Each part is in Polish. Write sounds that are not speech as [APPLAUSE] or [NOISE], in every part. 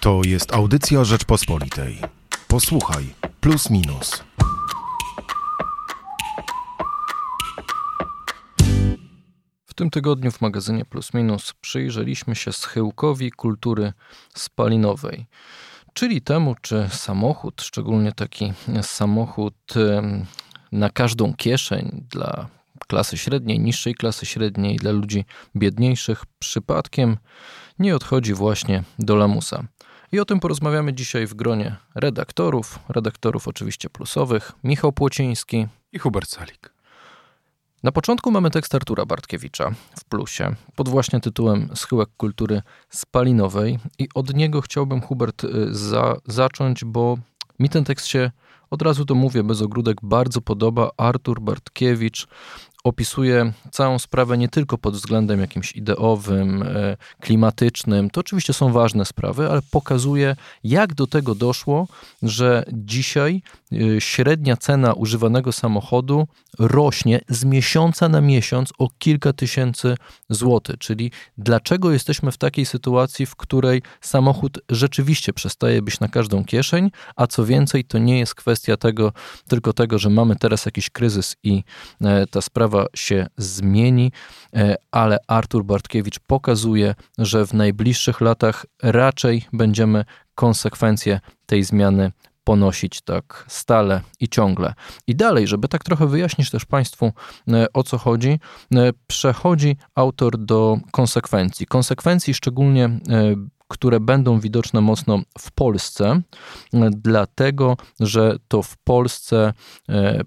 To jest audycja Rzeczpospolitej. Posłuchaj, plus minus. W tym tygodniu w magazynie Plus Minus przyjrzeliśmy się schyłkowi kultury spalinowej, czyli temu, czy samochód, szczególnie taki samochód na każdą kieszeń dla klasy średniej, niższej klasy średniej, dla ludzi biedniejszych, przypadkiem nie odchodzi właśnie do lamusa. I o tym porozmawiamy dzisiaj w gronie redaktorów, redaktorów oczywiście plusowych, Michał Płociński i Hubert Salik. Na początku mamy tekst Artura Bartkiewicza w plusie pod właśnie tytułem Schyłek kultury spalinowej i od niego chciałbym Hubert y, za, zacząć, bo mi ten tekst się od razu to mówię bez ogródek bardzo podoba. Artur Bartkiewicz opisuje całą sprawę nie tylko pod względem jakimś ideowym, e, klimatycznym, to oczywiście są ważne sprawy, ale pokazuje, jak do tego doszło, że dzisiaj e, średnia cena używanego samochodu rośnie z miesiąca na miesiąc o kilka tysięcy złotych. Czyli dlaczego jesteśmy w takiej sytuacji, w której samochód rzeczywiście przestaje być na każdą kieszeń, a co więcej, to nie jest kwestia tego, tylko tego, że mamy teraz jakiś kryzys i e, ta sprawa sprawa się zmieni, e, ale Artur Bartkiewicz pokazuje, że w najbliższych latach raczej będziemy konsekwencje tej zmiany ponosić tak stale i ciągle. I dalej, żeby tak trochę wyjaśnić też Państwu e, o co chodzi, e, przechodzi autor do konsekwencji. Konsekwencji szczególnie które będą widoczne mocno w Polsce, dlatego że to w Polsce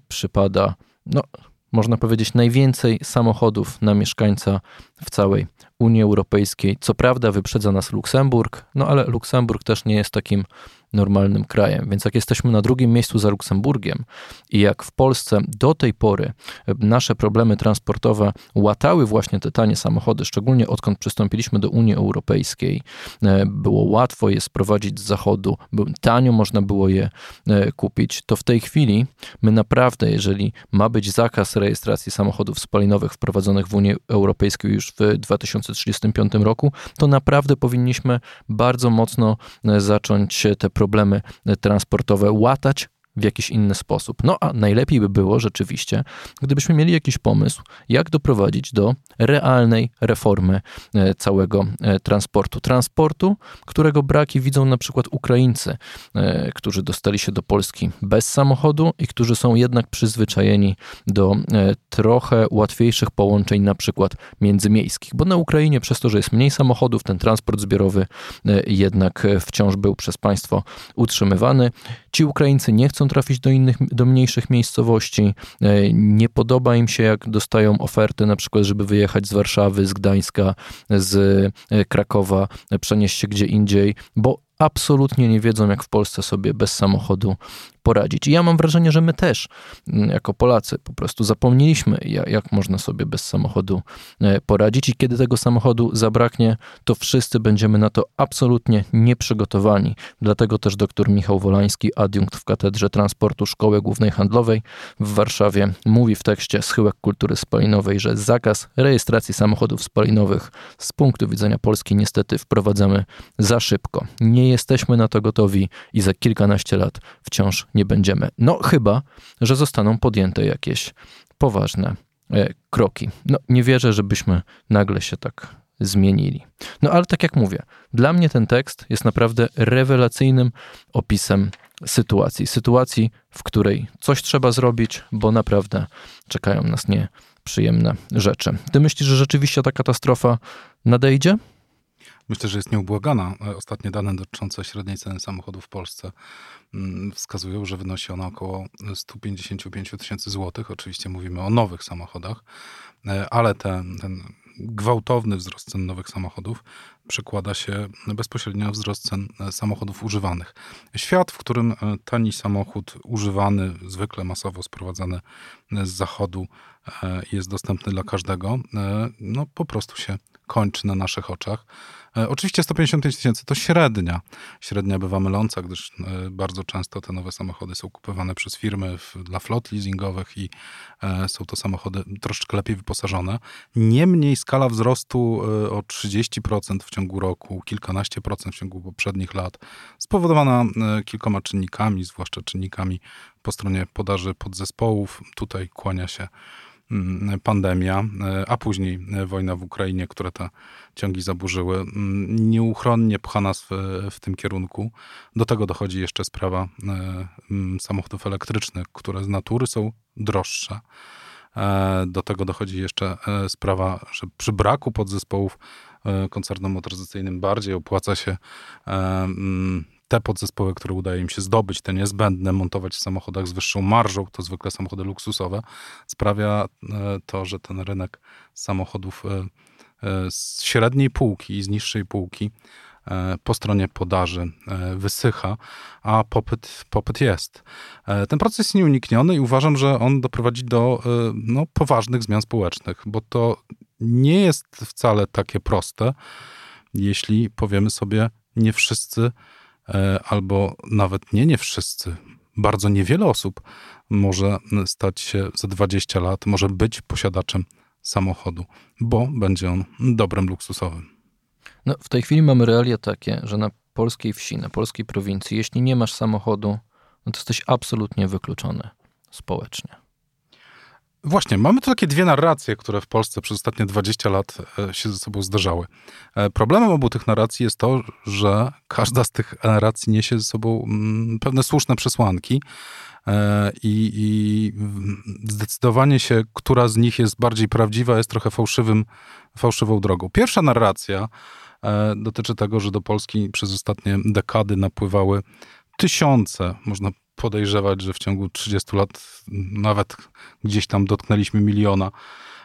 przypada no, można powiedzieć, najwięcej samochodów na mieszkańca w całej Unii Europejskiej. Co prawda wyprzedza nas Luksemburg, no ale Luksemburg też nie jest takim normalnym krajem. Więc jak jesteśmy na drugim miejscu za Luksemburgiem i jak w Polsce do tej pory nasze problemy transportowe łatały właśnie te tanie samochody, szczególnie odkąd przystąpiliśmy do Unii Europejskiej, e, było łatwo je sprowadzić z zachodu, tanio można było je e, kupić, to w tej chwili my naprawdę, jeżeli ma być zakaz rejestracji samochodów spalinowych wprowadzonych w Unii Europejskiej już w 2035 roku, to naprawdę powinniśmy bardzo mocno e, zacząć te problemy problemy transportowe łatać w jakiś inny sposób. No a najlepiej by było rzeczywiście, gdybyśmy mieli jakiś pomysł, jak doprowadzić do realnej reformy e, całego e, transportu. Transportu, którego braki widzą na przykład Ukraińcy, e, którzy dostali się do Polski bez samochodu i którzy są jednak przyzwyczajeni do trochę łatwiejszych połączeń, na przykład międzymiejskich. Bo na Ukrainie, przez to, że jest mniej samochodów, ten transport zbiorowy jednak wciąż był przez państwo utrzymywany. Ci Ukraińcy nie chcą trafić do innych, do mniejszych miejscowości. E, nie podoba im się, jak dostają oferty, na przykład, żeby wyjechać z Warszawy, z Gdańska, z e, Krakowa, e, przenieść się gdzie indziej, bo absolutnie nie wiedzą, jak w Polsce sobie bez samochodu poradzić. I ja mam wrażenie, że my też, mm, jako Polacy, po prostu zapomnieliśmy, jak można sobie bez samochodu e, poradzić. I kiedy tego samochodu zabraknie, to wszyscy będziemy na to absolutnie nieprzygotowani. Dlatego też dr Michał Wolański, adiunkt w Katedrze Transportu Szkoły Głównej Handlowej w Warszawie, mówi w tekście Schyłek Kultury Spalinowej, że zakaz rejestracji samochodów spalinowych z punktu widzenia Polski niestety wprowadzamy za szybko. Nie jesteśmy na to gotowi i za kilkanaście lat wciąż nie będziemy. No chyba, że zostaną podjęte jakieś poważne e, kroki. No nie wierzę, żebyśmy nagle się tak zmienili. No ale tak jak mówię, dla mnie ten tekst jest naprawdę rewelacyjnym opisem sytuacji. Sytuacji, w której coś trzeba zrobić, bo naprawdę czekają nas nieprzyjemne rzeczy. Ty myślisz, że rzeczywiście ta katastrofa nadejdzie? Myślę, że jest nieubłagana. Ostatnie dane dotyczące średniej ceny samochodów w Polsce mm, wskazują, że wynosi ona około 155 tysięcy złotych. Oczywiście mówimy o nowych samochodach, e, ale ten, ten gwałtowny wzrost cen nowych samochodów przekłada się bezpośrednio na wzrost cen e, samochodów używanych. Świat, w którym e, tani samochód używany, zwykle masowo sprowadzany z zachodu, jest dostępny dla każdego, no po prostu się kończy na naszych oczach. E, oczywiście 155 tysięcy to średnia. Średnia bywa myląca, gdyż e, bardzo często te nowe samochody są kupowane przez firmy w, dla flot leasingowych i e, są to samochody troszeczkę lepiej wyposażone. Niemniej skala wzrostu o 30% w ciągu roku, kilkanaście procent w ciągu poprzednich lat, spowodowana kilkoma czynnikami, zwłaszcza czynnikami po stronie podaży podzespołów. Tutaj kłania się pandemia, e, a później e, wojna w Ukrainie, które te ciągi zaburzyły, mm, nieuchronnie pcha nas w, w tym kierunku. Do tego dochodzi jeszcze sprawa e, mm, samochodów elektrycznych, które z natury są droższe. Do tego dochodzi jeszcze sprawa, że przy braku podzespołów koncernom motoryzacyjnym bardziej opłaca się te podzespoły, które udaje im się zdobyć, te niezbędne, montować w samochodach z wyższą marżą, to zwykle samochody luksusowe, sprawia e, to, że ten rynek samochodów e, e, z średniej półki i z niższej półki po stronie podaży wysycha, a popyt, popyt jest. Ten proces jest nieunikniony i uważam, że on doprowadzi do no, poważnych zmian społecznych, bo to nie jest wcale takie proste, jeśli powiemy sobie, nie wszyscy albo nawet nie, nie wszyscy, bardzo niewiele osób może stać się za 20 lat, może być posiadaczem samochodu, bo będzie on dobrem luksusowym. No, w tej chwili mamy realia takie, że na polskiej wsi, na polskiej prowincji, jeśli nie masz samochodu, no to jesteś absolutnie wykluczony społecznie. Właśnie, mamy tu takie dwie narracje, które w Polsce przez ostatnie 20 lat e, się ze sobą zdarzały. E, problemem obu tych narracji jest to, że każda z tych narracji niesie ze sobą mm, pewne słuszne przesłanki e, i, i zdecydowanie się, która z nich jest bardziej prawdziwa, jest trochę fałszywym, fałszywą drogą. Pierwsza narracja dotyczy tego, że do Polski przez ostatnie dekady napływały tysiące, można podejrzewać, że w ciągu 30 lat nawet gdzieś tam dotknęliśmy miliona,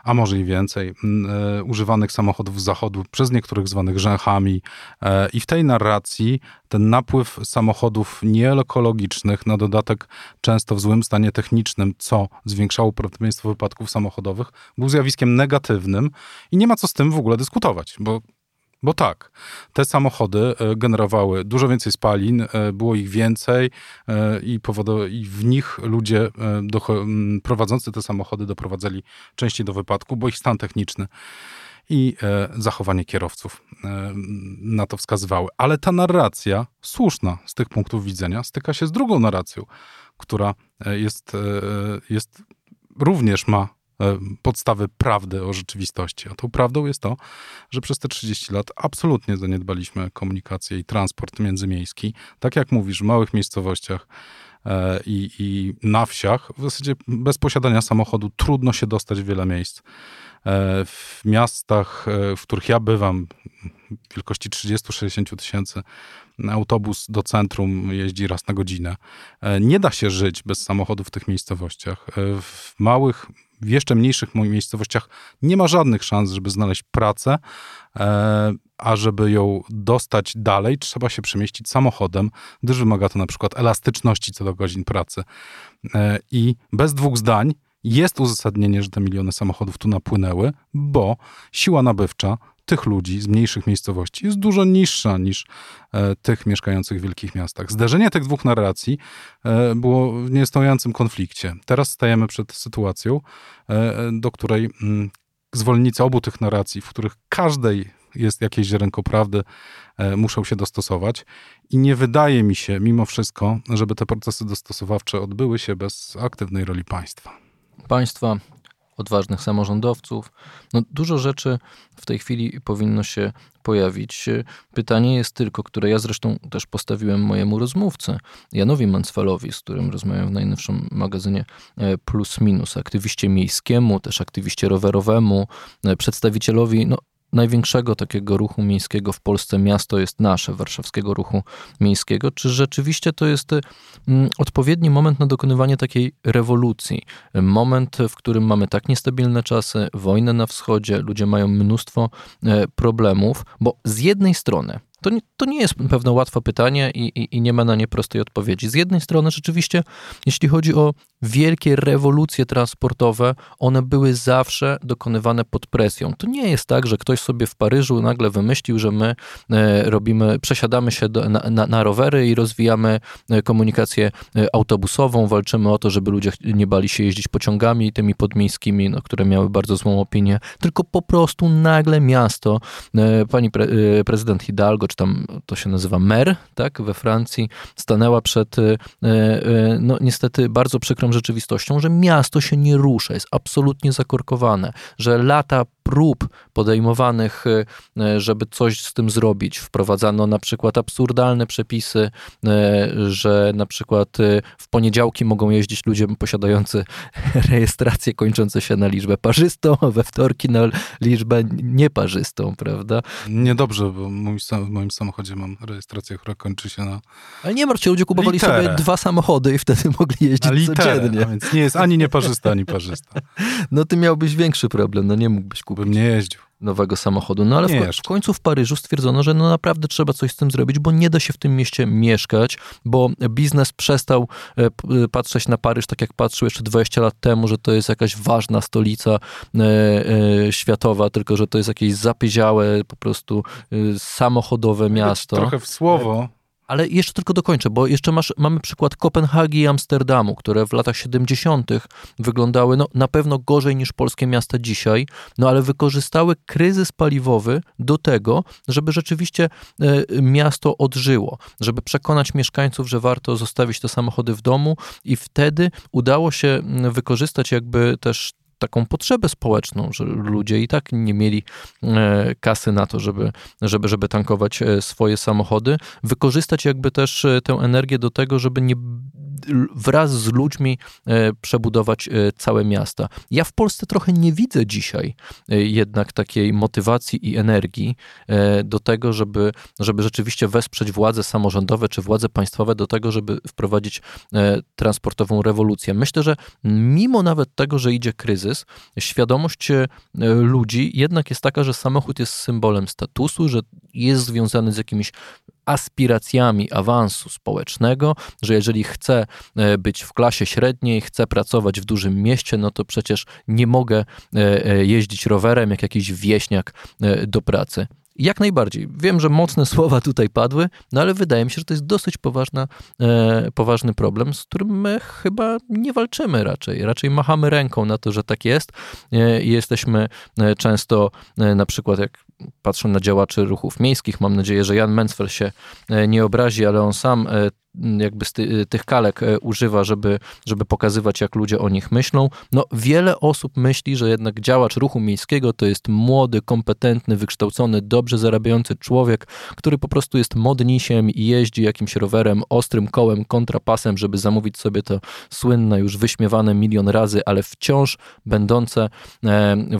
a może i więcej, e, używanych samochodów z zachodu przez niektórych zwanych rzęchami. E, I w tej narracji ten napływ samochodów nieekologicznych, na dodatek często w złym stanie technicznym, co zwiększało prawdopodobieństwo wypadków samochodowych, był zjawiskiem negatywnym i nie ma co z tym w ogóle dyskutować, bo bo tak, te samochody e, generowały dużo więcej spalin, e, było ich więcej e, i, w nich ludzie prowadzący te samochody doprowadzali częściej do wypadku, bo ich stan techniczny i zachowanie kierowców na to wskazywały. Ale ta narracja, słuszna z tych punktów widzenia, styka się z drugą narracją, która jest, jest również ma podstawy prawdy o rzeczywistości. A tą prawdą jest to, że przez te 30 lat absolutnie zaniedbaliśmy komunikację i transport międzymiejski. Tak jak mówisz, w małych miejscowościach e, i, i na wsiach, w zasadzie bez posiadania samochodu trudno się dostać w wiele miejsc. E, w miastach, w których ja bywam, wielkości 30-60 tysięcy, autobus do centrum jeździ raz na godzinę. Nie da się żyć bez samochodu w tych miejscowościach. W małych w jeszcze mniejszych miejscowościach nie ma żadnych szans, żeby znaleźć pracę, e, a żeby ją dostać dalej, trzeba się przemieścić samochodem, gdyż wymaga to na przykład elastyczności co do godzin pracy. E, I bez dwóch zdań jest uzasadnienie, że te miliony samochodów tu napłynęły, bo siła nabywcza tych ludzi z mniejszych miejscowości jest dużo niższa niż e, tych mieszkających w wielkich miastach. Zderzenie tych dwóch narracji e, było w niestojącym konflikcie. Teraz stajemy przed sytuacją, e, do której mm, zwolennicy obu tych narracji, w których każdej jest jakieś ziarenko prawdy, muszą się dostosować. I nie wydaje mi się, mimo wszystko, żeby te procesy dostosowawcze odbyły się bez aktywnej roli państwa. Państwa, odważnych samorządowców. No, dużo rzeczy w tej chwili powinno się pojawić. Pytanie jest tylko, które ja zresztą też postawiłem mojemu rozmówcy, Janowi Mancwalowi, z którym rozmawiam w najnowszym magazynie e, Plus Minus, aktywiście miejskiemu, też aktywiście rowerowemu, e, przedstawicielowi no, największego takiego ruchu miejskiego w Polsce miasto jest nasze, warszawskiego ruchu miejskiego. Czy rzeczywiście to jest mm, odpowiedni moment na dokonywanie takiej rewolucji? Moment, w którym mamy tak niestabilne czasy, wojnę na wschodzie, ludzie mają mnóstwo e, problemów, bo z jednej strony To nie, to nie jest pewno łatwe pytanie i, i, i, nie ma na nie prostej odpowiedzi. Z jednej strony, rzeczywiście, jeśli chodzi o wielkie rewolucje transportowe, one były zawsze dokonywane pod presją. To nie jest tak, że ktoś sobie w Paryżu nagle wymyślił, że my e, robimy, przesiadamy się do, na, na, na, rowery i rozwijamy e, komunikację e, autobusową, walczymy o to, żeby ludzie nie bali się jeździć pociągami tymi podmiejskimi, no, które miały bardzo złą opinię, tylko po prostu nagle miasto, pani pre, prezydent Hidalgo, czy tam to się nazywa mer, tak, we Francji, stanęła przed no niestety bardzo przykrą rzeczywistością, że miasto się nie rusza, jest absolutnie zakorkowane, że lata prób podejmowanych, e, żeby coś z tym zrobić. Wprowadzano na przykład absurdalne przepisy, e, że na przykład w poniedziałki mogą jeździć ludzie posiadający [LAUGHS] rejestrację kończące się na liczbę parzystą, a we wtorki na liczbę nieparzystą, prawda? Niedobrze, bo w moim samochodzie mam rejestrację, która kończy się na. Ale nie martw się, ludzie kupowali literę. sobie dwa samochody i wtedy mogli jeździć literę, codziennie. Więc nie jest ani nieparzysta, ani parzysta. [LAUGHS] No ty miałbyś większy problem, no nie mógłbyś kupić bym nie jeździł. Nowego samochodu. No ale w, w, końcu w Paryżu stwierdzono, że no naprawdę trzeba coś z tym zrobić, bo nie da się w tym mieście mieszkać, bo biznes przestał e, e, patrzeć na Paryż tak jak patrzył jeszcze 20 lat temu, że to jest jakaś ważna stolica e, światowa, tylko że to jest jakieś zapieziałe, po prostu samochodowe miasto. Trochę w słowo ale jeszcze tylko dokończę, bo jeszcze masz, mamy przykład Kopenhagi i Amsterdamu, które w latach 70. wyglądały no, na pewno gorzej niż polskie miasta dzisiaj, no ale wykorzystały kryzys paliwowy do tego, żeby rzeczywiście e, miasto odżyło, żeby przekonać mieszkańców, że warto zostawić te samochody w domu i wtedy udało się wykorzystać jakby też taką potrzebę społeczną, że ludzie i tak nie mieli e, kasy na to, żeby, żeby, żeby tankować e, swoje samochody, wykorzystać jakby też e, tę energię do tego, żeby nie wraz z ludźmi przebudować całe miasta. Ja w Polsce trochę nie widzę dzisiaj jednak takiej motywacji i energii do tego, żeby, żeby rzeczywiście wesprzeć władze samorządowe czy władze państwowe do tego, żeby wprowadzić transportową rewolucję. Myślę, że mimo nawet tego, że idzie kryzys, kryzys, świadomość e, ludzi jednak jest taka, że samochód jest symbolem statusu, że jest związany z jakimiś aspiracjami awansu społecznego, że jeżeli chcę e, być w klasie średniej, chcę pracować w dużym mieście, no to przecież nie mogę e, jeździć rowerem jak jakiś wieśniak do pracy. Jak najbardziej. Wiem, że mocne [LAUGHS] słowa tutaj padły, no ale wydaje mi się, że to jest dosyć poważna, e, poważny problem, z którym my chyba nie walczymy raczej. Raczej machamy ręką na to, że tak jest. E, jesteśmy e, często, e, na przykład jak patrzę na działaczy ruchów miejskich, mam nadzieję, że Jan Mencfel się e, nie obrazi, ale on sam e, jakby ty, tych kalek e, używa, żeby, żeby pokazywać, jak ludzie o nich myślą. No, wiele osób myśli, że jednak działacz ruchu miejskiego to jest młody, kompetentny, wykształcony, dobrze zarabiający człowiek, który po prostu jest modnisiem i jeździ jakimś rowerem, ostrym kołem, kontrapasem, żeby zamówić sobie to słynne, już wyśmiewane milion razy, ale wciąż będące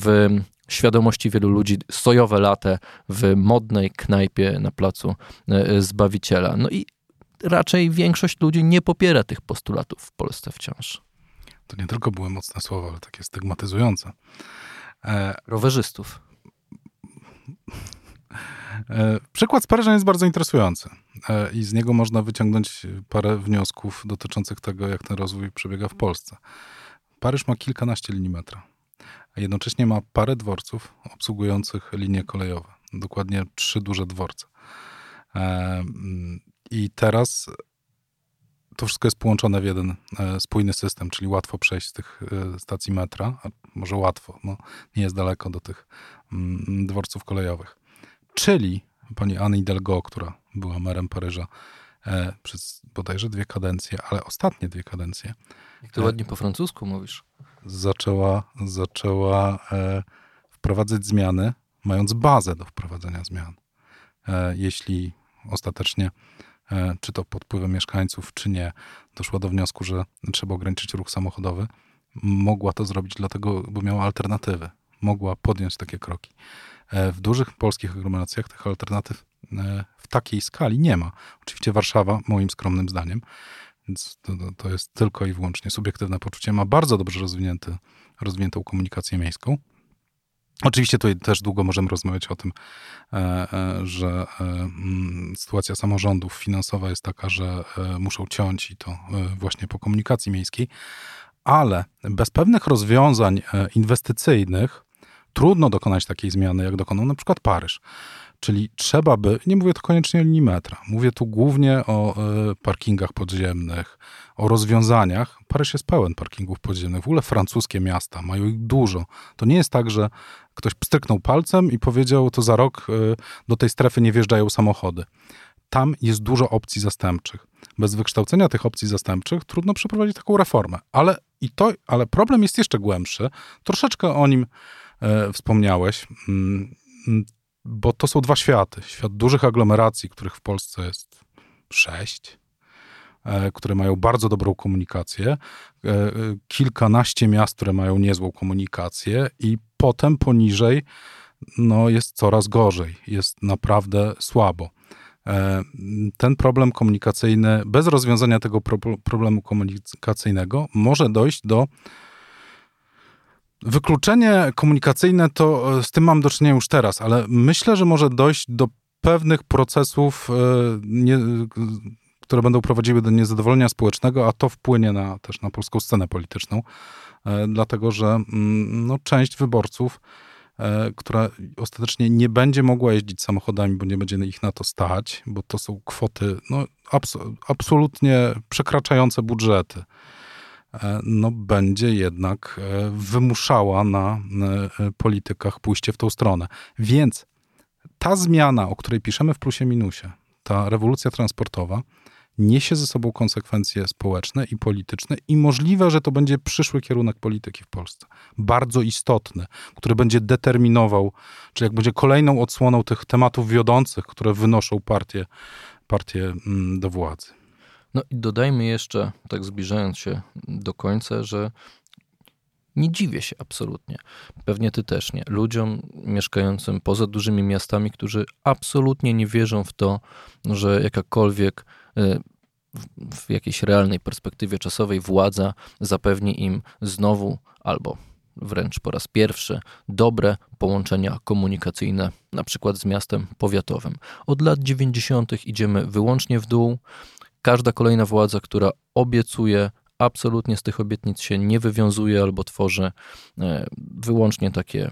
w świadomości wielu ludzi sojowe latę w modnej knajpie na placu e, Zbawiciela. No i raczej większość ludzi nie popiera tych postulatów w Polsce wciąż. To nie tylko były mocne słowa, ale takie stygmatyzujące. E... Rowerzystów. [LAUGHS] E... Przykład z Paryża jest bardzo interesujący e... i z niego można wyciągnąć parę wniosków dotyczących tego, jak ten rozwój przebiega w Polsce. Paryż ma kilkanaście linii metra a jednocześnie ma parę dworców obsługujących linie kolejowe. Dokładnie trzy duże dworce. E, I teraz to wszystko jest połączone w jeden e, spójny system, czyli łatwo przejść z tych e, stacji metra, a może łatwo, no, nie jest daleko do tych mm, dworców kolejowych. Czyli pani Anne Hidalgo, która była merem Paryża przez bodajże dwie kadencje, ale ostatnie dwie kadencje. Jak to ładnie po francusku mówisz zaczęła, zaczęła e, wprowadzać zmiany, mając bazę do wprowadzenia zmian. E, jeśli ostatecznie, e, czy to pod wpływem mieszkańców, czy nie, doszła do wniosku, że trzeba ograniczyć ruch samochodowy, mogła to zrobić dlatego, bo miała alternatywy. Mogła podjąć takie kroki. W dużych polskich aglomeracjach tych alternatyw w takiej skali nie ma. Oczywiście Warszawa, moim skromnym zdaniem, więc to, to jest tylko i wyłącznie subiektywne poczucie. Ma bardzo dobrze rozwinięty, rozwiniętą komunikację miejską. Oczywiście tutaj też długo możemy rozmawiać o tym, e, e, że mm, sytuacja samorządów finansowa jest taka, że muszą ciąć i to właśnie po komunikacji miejskiej, ale bez pewnych rozwiązań inwestycyjnych trudno dokonać takiej zmiany, jak dokonał na przykład Paryż. Czyli trzeba by, nie mówię tu koniecznie o linii metra, mówię tu głównie o y, parkingach podziemnych, o rozwiązaniach. Paryż jest pełen parkingów podziemnych. W ogóle francuskie miasta mają ich dużo. To nie jest tak, że ktoś pstryknął palcem i powiedział, to za rok y, do tej strefy nie wjeżdżają samochody. Tam jest dużo opcji zastępczych. Bez wykształcenia tych opcji zastępczych trudno przeprowadzić taką reformę. Ale, i to, ale problem jest jeszcze głębszy. Troszeczkę o nim e, wspomniałeś. Bo to są dwa światy. Świat dużych aglomeracji, których w Polsce jest sześć, e, które mają bardzo dobrą komunikację, e, e, kilkanaście miast, które mają niezłą komunikację i potem poniżej no, jest coraz gorzej, jest naprawdę słabo. Ten problem komunikacyjny, bez rozwiązania tego problemu komunikacyjnego, może dojść do Wykluczenie komunikacyjne to e, z tym mam do czynienia już teraz, ale myślę, że może dojść do pewnych procesów, e, nie, które będą prowadziły do niezadowolenia społecznego, a to wpłynie na, też na polską scenę polityczną, e, dlatego że mm, no, część wyborców, która ostatecznie nie będzie mogła jeździć samochodami, bo nie będzie ich na to stać, bo to są kwoty no, abs absolutnie przekraczające budżety. E, no, będzie jednak e, wymuszała na e, politykach pójście w tą stronę. Więc ta zmiana, o której piszemy w plusie minusie, ta rewolucja transportowa, niesie ze sobą konsekwencje społeczne i polityczne i możliwe, że to będzie przyszły kierunek polityki w Polsce. Bardzo istotny, który będzie determinował, czyli jak będzie kolejną odsłoną tych tematów wiodących, które wynoszą partię, partię mm, do władzy. No i dodajmy jeszcze, tak zbliżając się do końca, że nie dziwię się absolutnie. Pewnie ty też nie. Ludziom mieszkającym poza dużymi miastami, którzy absolutnie nie wierzą w to, że jakakolwiek y, w jakiejś realnej perspektywie czasowej władza zapewni im znowu albo wręcz po raz pierwszy dobre połączenia komunikacyjne, na przykład z miastem powiatowym. Od lat 90. idziemy wyłącznie w dół każda kolejna władza, która obiecuje, absolutnie z tych obietnic się nie wywiązuje albo tworzy e, wyłącznie takie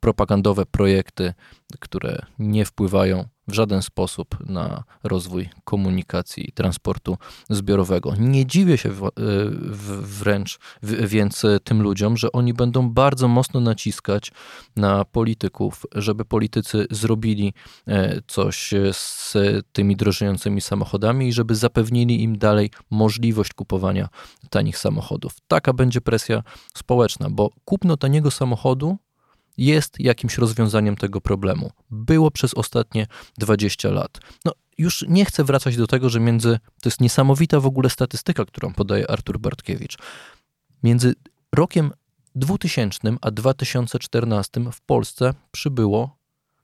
propagandowe projekty, które nie wpływają w żaden sposób na rozwój komunikacji i transportu zbiorowego. Nie dziwię się w, w, wręcz w, więc tym ludziom, że oni będą bardzo mocno naciskać na polityków, żeby politycy zrobili e, coś z tymi drożejącymi samochodami i żeby zapewnili im dalej możliwość kupowania tanich samochodów. Taka będzie presja społeczna, bo kupno taniego samochodu jest jakimś rozwiązaniem tego problemu. Było przez ostatnie 20 lat. No, już nie chcę wracać do tego, że między. To jest niesamowita w ogóle statystyka, którą podaje Artur Bartkiewicz. Między rokiem 2000 a 2014 w Polsce przybyło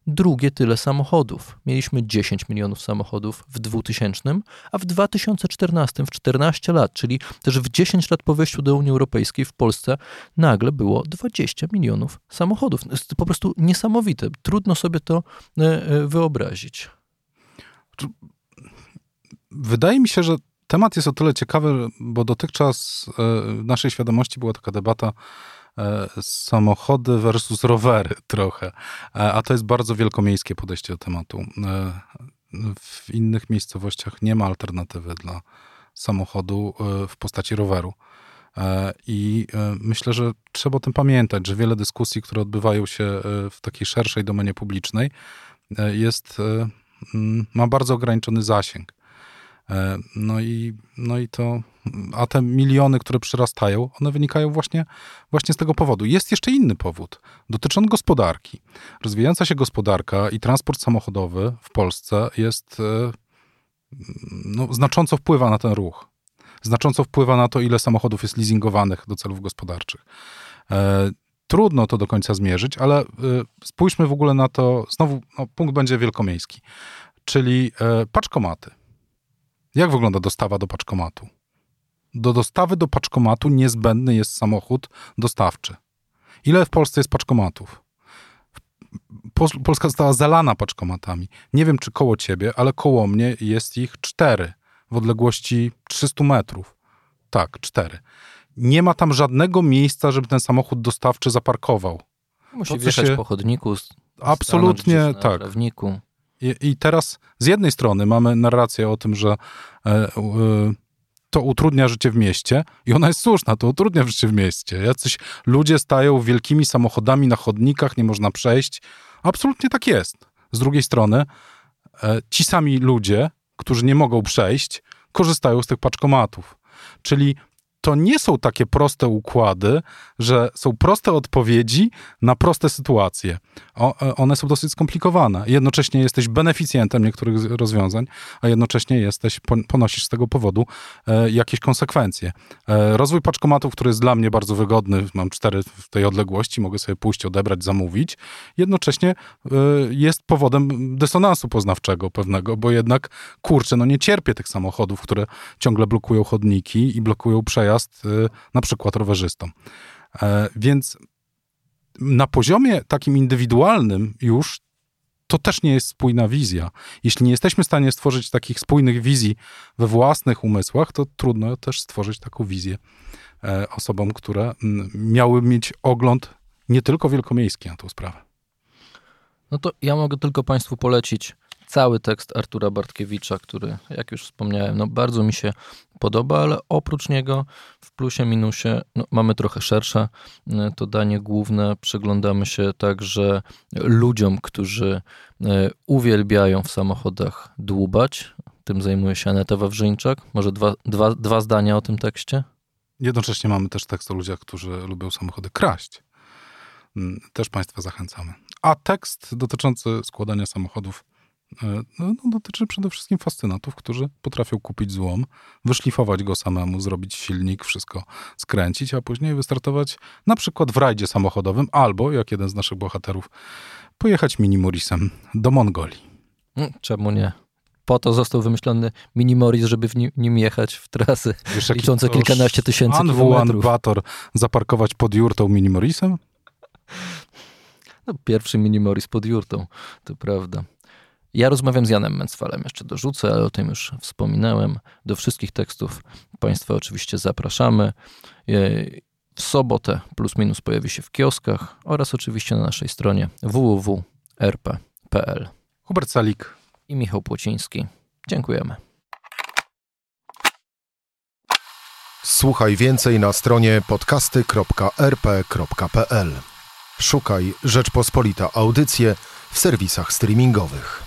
drugie tyle samochodów. Mieliśmy 10 milionów samochodów w 2000, a w 2014, w 14 lat, czyli też w 10 lat po wejściu do Unii Europejskiej w Polsce nagle było 20 milionów samochodów. To jest po prostu niesamowite. Trudno sobie to e, e, wyobrazić. Wydaje mi się, że temat jest o tyle ciekawy, bo dotychczas e, w naszej świadomości była taka debata samochody versus rowery trochę. E, a to jest bardzo wielkomiejskie podejście do tematu. E, w innych miejscowościach nie ma alternatywy dla samochodu w postaci roweru. I myślę, że trzeba o tym pamiętać, że wiele dyskusji, które odbywają się w takiej szerszej domenie publicznej, jest, ma bardzo ograniczony zasięg. E, no i, no i to, a te miliony, które przyrastają, one wynikają właśnie, właśnie z tego powodu. Jest jeszcze inny powód. Dotyczy on gospodarki. Rozwijająca się gospodarka i transport samochodowy w Polsce jest, e, no, znacząco wpływa na ten ruch. Znacząco wpływa na to, ile samochodów jest leasingowanych do celów gospodarczych. E, trudno to do końca zmierzyć, ale spójrzmy w ogóle na to, znowu no, punkt będzie wielkomiejski, czyli paczkomaty. Jak wygląda dostawa do paczkomatu? Do dostawy do paczkomatu niezbędny jest samochód dostawczy. Ile w Polsce jest paczkomatów? Polska została zalana paczkomatami. Nie wiem, czy koło ciebie, ale koło mnie jest ich cztery w odległości 300 metrów. Tak, cztery. Nie ma tam żadnego miejsca, żeby ten samochód dostawczy zaparkował. Musi to, wjechać się... po chodniku. Absolutnie tak. I, I, teraz z jednej strony mamy narrację o tym, że e, e, to utrudnia życie w mieście i ona jest słuszna, to utrudnia życie w mieście. Jacyś ludzie stają wielkimi samochodami na chodnikach, nie można przejść. Absolutnie tak jest. Z drugiej strony e, ci sami ludzie, którzy nie mogą przejść, korzystają z tych paczkomatów. Czyli to nie są takie proste układy, że są proste odpowiedzi na proste sytuacje. O, e, one są dosyć skomplikowane. Jednocześnie jesteś beneficjentem niektórych rozwiązań, a jednocześnie jesteś, ponosisz z tego powodu e, jakieś konsekwencje. E, rozwój paczkomatów, który jest dla mnie bardzo wygodny, mam cztery w tej odległości, mogę sobie pójść, odebrać, zamówić, jednocześnie e, jest powodem dysonansu poznawczego pewnego, bo jednak, kurczę, no nie cierpię tych samochodów, które ciągle blokują chodniki i blokują przejazd przejazd y, na przykład rowerzystom. E, więc na poziomie takim indywidualnym już to też nie jest spójna wizja. Jeśli nie jesteśmy w stanie stworzyć takich spójnych wizji we własnych umysłach, to trudno też stworzyć taką wizję e, osobom, które miały mieć ogląd nie tylko wielkomiejski na tą sprawę. No to ja mogę tylko Państwu polecić cały tekst Artura Bartkiewicza, który, jak już wspomniałem, no bardzo mi się podoba, ale oprócz niego w plusie, minusie no, mamy trochę szersze e, to danie główne. Przyglądamy się także ludziom, którzy e, uwielbiają w samochodach dłubać. Tym zajmuje się Aneta Wawrzyńczak. Może dwa, dwa, dwa zdania o tym tekście? Jednocześnie mamy też tekst o ludziach, którzy lubią samochody kraść. Mm, też Państwa zachęcamy. A tekst dotyczący składania samochodów no, no, dotyczy przede wszystkim fascynatów, którzy potrafią kupić złom, wyszlifować go samemu, zrobić silnik, wszystko skręcić, a później wystartować na przykład w rajdzie samochodowym albo, jak jeden z naszych bohaterów, pojechać minimorisem do Mongolii. Mm, czemu nie? Po to został wymyślony minimoris, żeby w nim jechać w trasy Wiesz, liczące kilkanaście tysięcy kilometrów. Bator zaparkować pod jurtą minimorisem? No, pierwszy minimoris pod jurtą, to prawda. Ja rozmawiam z Janem Mencwalem, jeszcze dorzucę, ale o tym już wspominałem. Do wszystkich tekstów Państwa oczywiście zapraszamy. E, w sobotę plus minus pojawi się w kioskach oraz oczywiście na naszej stronie www.rp.pl. Hubert Salik i Michał Płociński. Dziękujemy. Słuchaj więcej na stronie podcasty.rp.pl. Szukaj Rzeczpospolita Audycje w serwisach streamingowych.